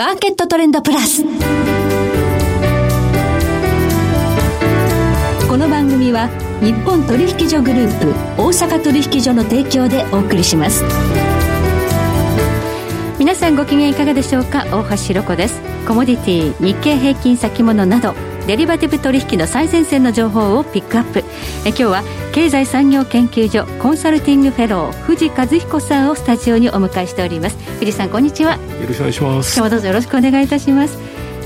マーケットトレンドプラス。この番組は日本取引所グループ大阪取引所の提供でお送りします。皆さんご機嫌いかがでしょうか？大橋ろ子ですコモディティ日経平均先物などデリバティブ取引の最前線の情報をピックアップ。え今日は経済産業研究所コンサルティングフェロー藤和彦さんをスタジオにお迎えしております。藤さんこんにちは。よろしくお願いします。今日はどうぞよろしくお願いいたします。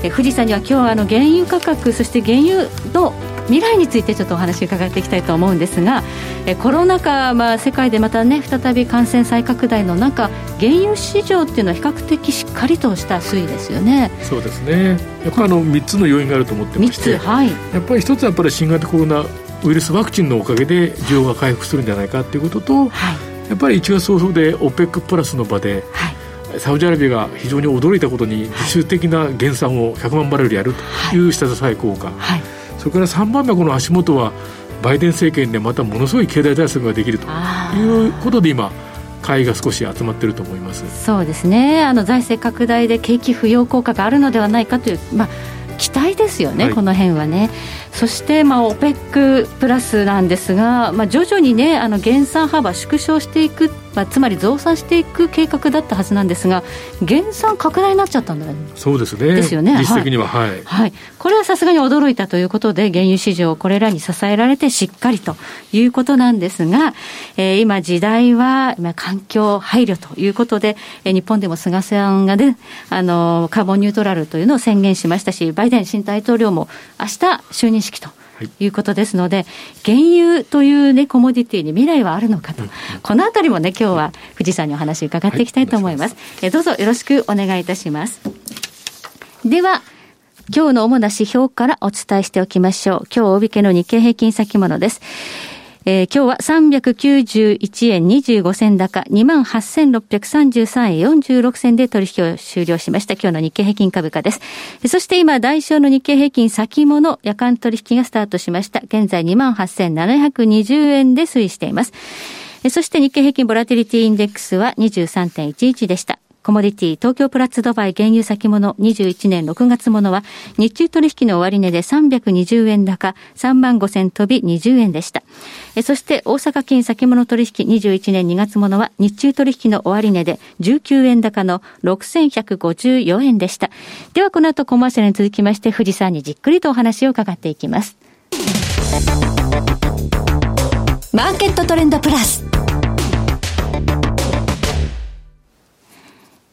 え藤さんには今日はあの原油価格そして原油の未来についてちょっとお話伺っていきたいと思うんですがえコロナ禍、まあ、世界でまたね再び感染再拡大の中原油市場っていうのは比較的しっかりとした推移ですよね。そうですね。やっぱりあの3つの要因があると思ってまして、はい、やっぱり一つはやっぱり新型コロナウイルスワクチンのおかげで需要が回復するんじゃないかということと、はい、やっぱり1月早々で OPEC プラスの場で、はい、サウジアラビアが非常に驚いたことに自主的な減産を100万バレルやるという下支え効果、はいそれから3番目この足元はバイデン政権でまたものすごい経済対策ができるということで今買いが少し集まっていると思います。そうですね。あの財政拡大で景気浮揚効果があるのではないかという、まあ、期待ですよね、はい、この辺はね。そして、まあ、OPEC プラスなんですが、まあ、徐々にね、あの減産幅縮小していく、まあ、つまり増産していく計画だったはずなんですが、減産拡大になっちゃったんだよね。そうですね。ですよね。実質的には、はい。はい。これはさすがに驚いたということで、原油市場、これらに支えられてしっかりということなんですが、えー、今、時代は、まあ、環境配慮ということで、えー、日本でも菅さんがね、あの、カーボンニュートラルというのを宣言しましたし、バイデン新大統領も明日就任式ということですので、原油というね、コモディティに未来はあるのかと、このあたりもね、今日は富士山にお話伺っていきたいと思います。えどうぞよろしくお願いいたします。では、今日の主な指標からお伝えしておきましょう。今日大引けの日経平均先物です。えー、今日は391円25銭高、28,633円46銭で取引を終了しました。今日の日経平均株価です。そして今、代償の日経平均先物夜間取引がスタートしました。現在28,720円で推移しています。そして日経平均ボラティリティインデックスは23.11でした。コモディティ東京プラッツドバイ原油先物21年6月ものは日中取引の終値で320円高3万5000飛び20円でした。そして大阪金先物取引21年2月ものは日中取引の終値で19円高の6154円でした。ではこの後コマーシャルに続きまして富士山にじっくりとお話を伺っていきます。マーケットトレンドプラス。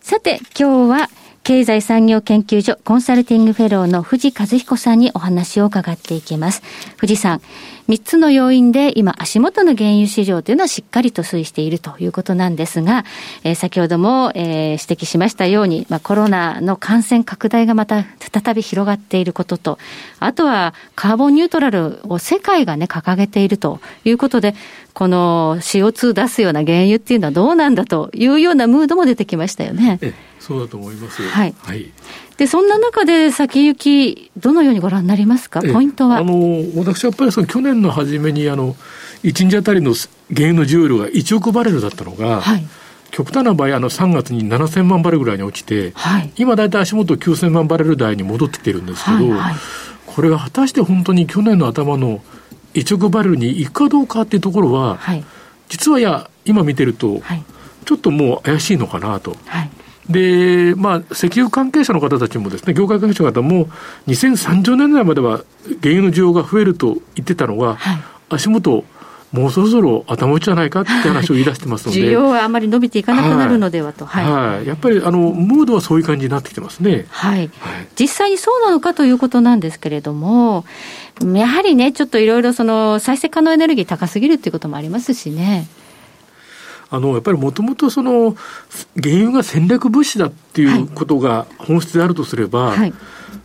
さて、今日は経済産業研究所コンサルティングフェローの藤和彦さんにお話を伺っていきます。藤さん、三つの要因で今足元の原油市場というのはしっかりと推移しているということなんですが、えー、先ほども、えー、指摘しましたように、まあ、コロナの感染拡大がまた再び広がっていることと、あとはカーボンニュートラルを世界がね、掲げているということで、この CO2 出すような原油っていうのはどうなんだというようなムードも出てきましたよね。そうだと思います。はい。はい、で、そんな中で先行き、どのようにご覧になりますか、ポイントは？あの、私はやっぱりその去年の初めに、あの、1日あたりの原油の需要量が1億バレルだったのが、はい、極端な場合、あの3月に7000万バレルぐらいに落ちて、はい、今大体足元9000万バレル台に戻ってきてるんですけど、はいはい、これが果たして本当に去年の頭の1億バレルに行くかどうかっていうところは、はい、実はいや、今見てると、ちょっともう怪しいのかなと。はいで、まあ、石油関係者の方たちもですね、業界関係者の方も、2030年代までは原油の需要が増えると言ってたのが、はい、足元、もうそろそろ頭打ちじゃないかって話を言い出してますので。需要はあまり伸びていかなくなるのではと。はい。はい、やっぱり、あの、ムードはそういう感じになってきてますね。はい。はい、実際にそうなのかということなんですけれども、やはりね、ちょっといろいろその、再生可能エネルギー高すぎるっていうこともありますしね。あのやっぱりもともとその原油が戦略物資だっていうことが本質であるとすれば、はい、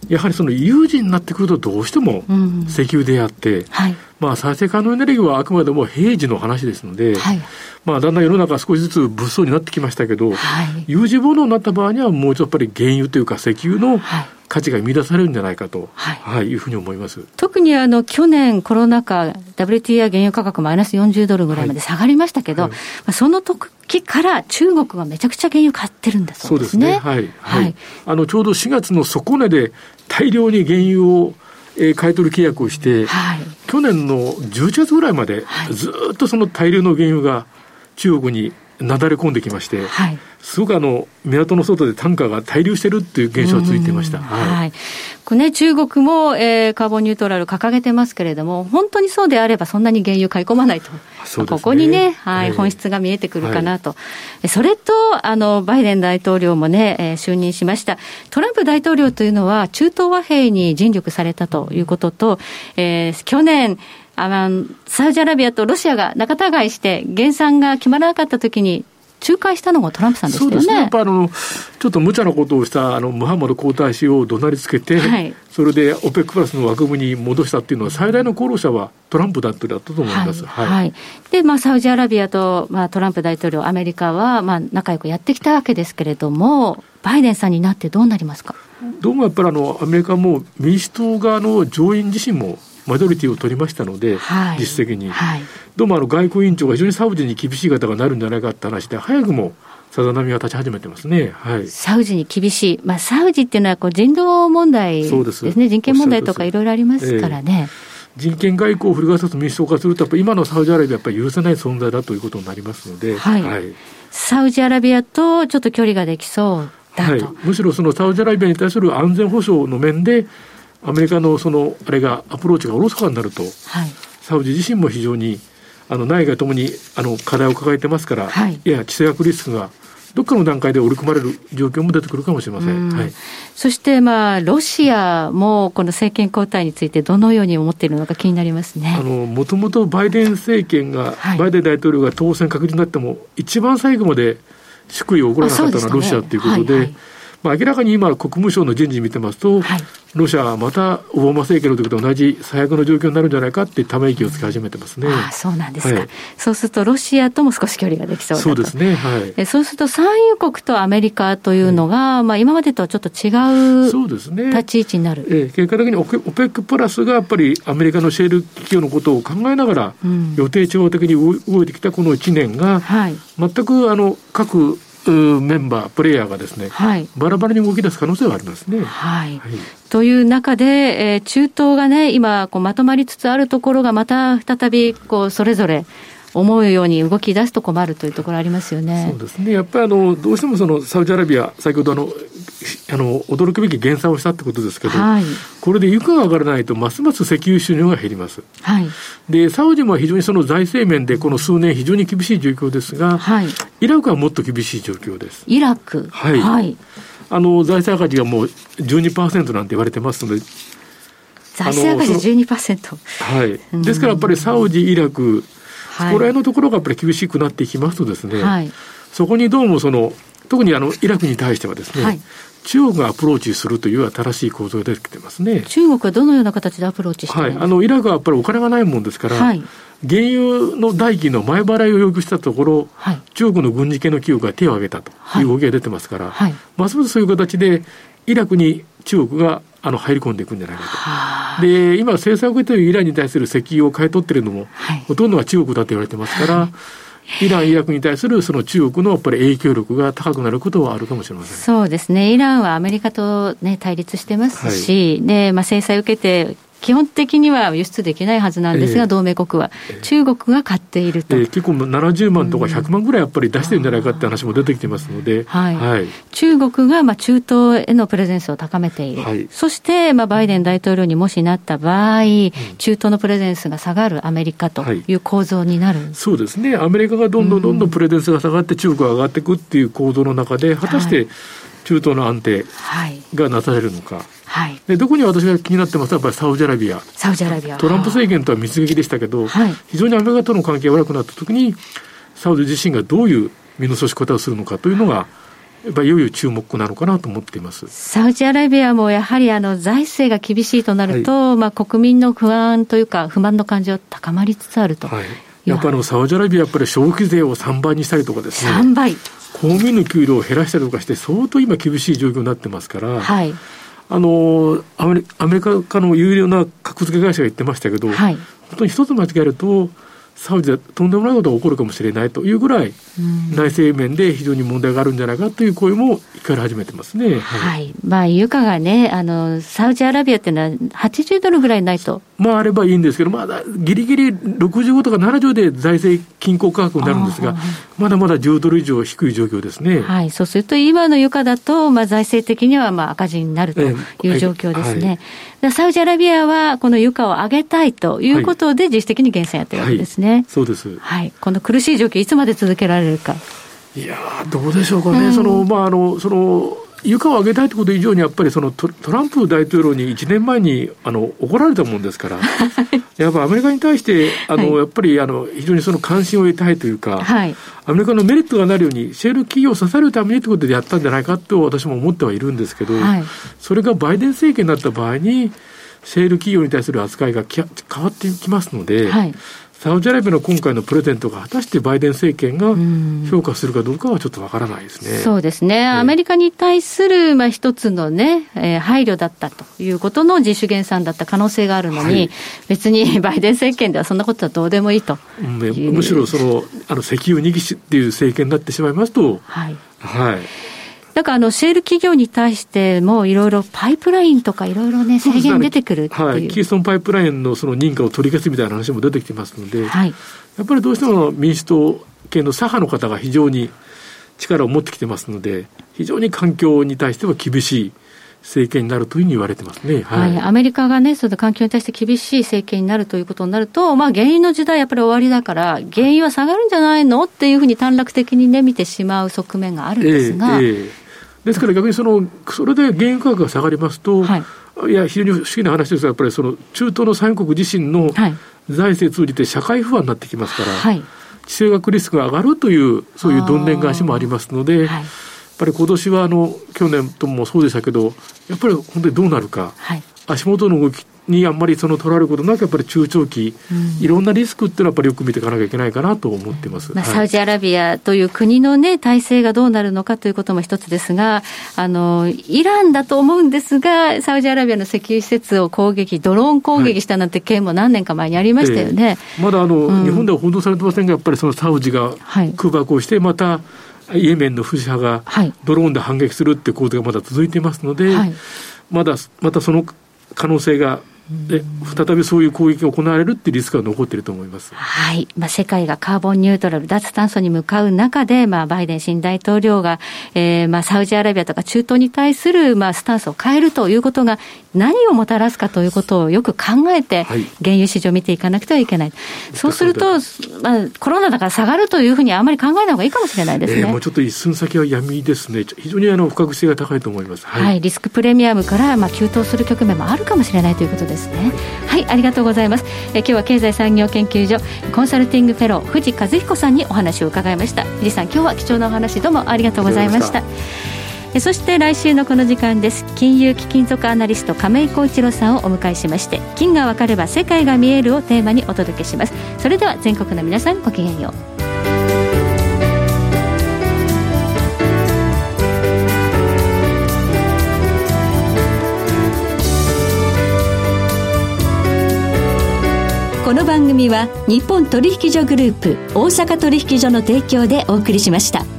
やはりその有事になってくるとどうしても石油であって、うんはい、まあ再生可能エネルギーはあくまでも平時の話ですので、はい、まあだんだん世の中少しずつ物騒になってきましたけど、有事物になった場合にはもうちょっとやっぱり原油というか石油の価値が生み出されるんじゃないかと、はい、はい、いうふうに思います。特にあの去年コロナ禍、WTI 原油価格マイナス40ドルぐらいまで下がりましたけど、はいはい、その時から中国がめちゃくちゃ原油買ってるんだそうですね。そうですね。はい。はい。あの、ちょうど4月の底値で大量に原油をえー、買取契約をして、はい、去年の11月ぐらいまで、ずっとその大量の原油が中国になだれ込んできまして、はい、すごくあの港の外で単価が滞留してるっていう現象がついていました。はい。ね、中国も、えー、カーボンニュートラル掲げてますけれども、本当にそうであればそんなに原油買い込まないと。ね、ここにね、はい、本質が見えてくるかなと。はい、それと、あの、バイデン大統領もね、えー、就任しました。トランプ大統領というのは、中東和平に尽力されたということと、えー、去年、あの、サウジアラビアとロシアが仲違いして、減産が決まらなかったときに、仲介したのがトランプさんですよね。そうですね。やっぱあの、ちょっと無茶なことをしたあのムハンマド皇太子を怒鳴りつけて、はい、それで OPEC プラスの枠組みに戻したっていうのは、最大の功労者はトランプだっただったと思います。はい。はい、で、まあ、サウジアラビアと、まあ、トランプ大統領、アメリカは、まあ、仲良くやってきたわけですけれども、バイデンさんになってどうなりますか？どうもやっぱりあの、アメリカも民主党側の上院自身もマジョリティを取りましたので、はい、実質的に、はい、どうもあの外交委員長が非常にサウジに厳しい方がなるんじゃないかって話で、早くもさざ波が立ち始めてますね、はい、サウジに厳しい、まあ、サウジっていうのはこう人道問題ですね、人権問題とかいろいろありますからね。えー人権外交を振り返す民主党化すると、やっぱ今のサウジアラビアはやっぱり許せない存在だということになりますので、はい、はい、サウジアラビアとちょっと距離ができそうだと、はい、むしろそのサウジアラビアに対する安全保障の面で、アメリカのそのあれがアプローチがおろそかになると、はい、サウジ自身も非常にあの内外ともにあの課題を抱えてますから、はい、いや地政学リスクがどっかの段階で織り込まれる状況も出てくるかもしれません。はい、そして、まあ、ロシアもこの政権交代についてどのように思っているのか気になりますね。あの、もともとバイデン政権が、はい、バイデン大統領が当選確実になっても、一番最後まで祝意を送らなかったのはロシアということで、はいはいまあ、明らかに今、国務省の人事見てますと、はい、ロシアはまたオバマ政権の時と同じ最悪の状況になるんじゃないかってため息をつき始めてますね。あそうなんですか、はい、そうすると、ロシアとも少し距離ができそうそうですね、はい、えそうすると、産油国とアメリカというのが、まあ、今までとはちょっと違うそうですね。立ち位置になる、え結果的にオペックプラスがやっぱりアメリカのシェール企業のことを考えながら、予定調和的に動いてきたこの1年が、はい、全くあの各メンバー、プレイヤーがですね、はい、バラバラに動き出す可能性はありますね。はい。はい、という中で、えー、中東がね、今こう、まとまりつつあるところが、また再びこうそれぞれ、思うように動き出すと困るというところありますよね。そうですね。やっぱりあのどうしてもそのサウジアラビア先ほどあのあの驚くべき減産をしたってことですけど、はい、これで床が上がらないとますます石油収入が減ります。はい、でサウジも非常にその財政面でこの数年非常に厳しい状況ですが、はい、イラクはもっと厳しい状況です。イラクはい、はい、あの財政赤字がもう12%なんて言われてますので。財政赤字12%。はい。ですからやっぱりサウジ、イラク、そこら辺のところがやっぱり厳しくなっていきますとですね、はい、そこにどうもその、特にあのイラクに対してはですね、はい、中国がアプローチするという新しい構造が出てきてますね。中国はどのような形でアプローチしてはい、あのイラクはやっぱりお金がないもんですから、はい、原油の代金の前払いを要求したところ、はい、中国の軍事系の企業が手を挙げたという動きが出てますから、はい、ますますそういう形で、イラクに中国があの入り込んでいくんじゃないかと。で、今、制裁を受けているイランに対する石油を買い取っているのも、はい、ほとんどが中国だと言われてますから、はい、イラン、イラクに対するその中国のやっぱり影響力が高くなることはあるかもしれません。そうですね、イランはアメリカと、ね、対立してますし、はい、でまあ、制裁を受けて、基本的には輸出できないはずなんですが、えー、同盟国は、中国が買っていると、えー、結構70万とか100万ぐらいやっぱり出してるんじゃないかって話も出てきてますので、はい、はい、中国がまあ中東へのプレゼンスを高めている、はい、そしてまあバイデン大統領にもしなった場合、中東のプレゼンスが下がるアメリカとい。う構造になる、はい、そうですね、アメリカがどんどんどんどんプレゼンスが下がって、中国が上がっていくっていう構造の中で、果たして、中東の安定がなされるのか、はい、でどこに私が気になってますやっぱりサウジアラビア。サウジアラビア。トランプ政権とは蜜月でしたけど、はい、非常にアメリカとの関係が悪くなった時にサウジ自身がどういう身の処し方をするのかというのが、やっぱりいよいよ注目なのかなと思っています。サウジアラビアもやはりあの財政が厳しいとなると、はい、まあ、国民の不安というか、不満の感情高まりつつあると。はい。やっぱりサウジアラビアやっぱり消費税を3倍にしたりとかですね。3倍。公務員の給料を減らしたりとかして、相当今厳しい状況になってますから、はい、あのアメリカかの有料な格付け会社が言ってましたけど、はい、本当に一つ間違えるとサウジでとんでもないことが起こるかもしれないというぐらい、内政面で非常に問題があるんじゃないかという声も聞かれ始めてますね。はい。まあ、油価がね、あの、サウジアラビアっていうのは80ドルぐらいないと。まあ、あればいいんですけど、まだギリギリ65とか70で財政均衡価格になるんですが、まだまだ10ドル以上低い状況ですね。はい。そうすると、今の油価だと、まあ、財政的にはまあ赤字になるという状況ですね。えーはいサウジアラビアはこの油価を上げたいということで、自主的に減産やってるわけですね。はい、そうです。はい。この苦しい状況、いつまで続けられるか。いやどうでしょうかね。うん、その、まあ、あの、その、床を上げたいということ以上に、やっぱりそのトランプ大統領に1年前にあの怒られたもんですから、やっぱアメリカに対してあの、はい、やっぱりあの非常にその関心を得たいというか、はい、アメリカのメリットがなるように、シェール企業を支えるためにということでやったんじゃないかと私も思ってはいるんですけど、はい、それがバイデン政権になった場合に、シェール企業に対する扱いが変わってきますので、はい、サウジアラビアの今回のプレゼントが果たしてバイデン政権が評価するかどうかはちょっとわからないですね。そうですね。アメリカに対する、まあ、一つのね、えー、配慮だったということの自主減産だった可能性があるのに、はい、別に バイデン政権ではそんなことはどうでもいいとむしろその、あの、石油2期っていう政権になってしまいますと、はい。はい。だからあのシェール企業に対してもいろいろパイプラインとかいろいろね、制限出てくるはい、キーストンパイプラインのその認可を取り消すみたいな話も出てきてますので、はい、やっぱりどうしても民主党系の左派の方が非常に力を持ってきてますので、非常に環境に対しては厳しい。政権になるというふうに言われてますね、はい、はい、アメリカがね、その環境に対して厳しい政権になるということになると、まあ、原因の時代、やっぱり終わりだから、原因は下がるんじゃないの？っていうふうに短絡的にね、見てしまう側面があるんですが、えーえーですから逆にその、それで原油価格が下がりますと、はい、いや、非常に不思議な話ですが、やっぱりその中東の産油国自身の財政通じて社会不安になってきますから、はい、地政学リスクが上がるという、そういうどんでん返しもありますので、やっぱり今年はあの去年ともそうでしたけど、やっぱり本当にどうなるか、はい、足元の動きにあんまりその取られることなく、やっぱり中長期、うん、いろんなリスクっていうのはやっぱりよく見ていかなきゃいけないかなと思ってます、まあ、サウジアラビアという国のね、体制がどうなるのかということも一つですが、あの、イランだと思うんですが、サウジアラビアの石油施設を攻撃、ドローン攻撃したなんて件も何年か前にありましたよね。えー、まだあの、うん、日本では報道されてませんが、やっぱりそのサウジが空爆をして、また、イエメンのフシ派がドローンで反撃するって構図がまだ続いていますので、はい、まだ、またその可能性がで再びそういう攻撃が行われるっていうリスクが残っていると思います、はい。まあ、世界がカーボンニュートラル、脱炭素に向かう中で、まあ、バイデン新大統領が、えーまあ、サウジアラビアとか中東に対する、まあ、スタンスを変えるということが、何をもたらすかということをよく考えて、原油市場を見ていかなくてはいけない、そうすると、まあ、コロナだから下がるというふうにあまり考えない方がいいかもしれないですね、えー、もうちょっと一寸先は闇ですね、非常にあの不確実性が高いと思います、はい、はい、リスクプレミアムから、まあ、急騰する局面もあるかもしれないということですね。はい、ありがとうございます。え今日は経済産業研究所コンサルティングフェロー藤和彦さんにお話を伺いました。藤さん、今日は貴重なお話どうもありがとうございました。そして来週のこの時間です。金融貴金属アナリスト亀井浩一郎さんをお迎えしまして金が分かれば世界が見えるをテーマにお届けします。それでは全国の皆さんごきげんよう。この番組は日本取引所グループ大阪取引所の提供でお送りしました。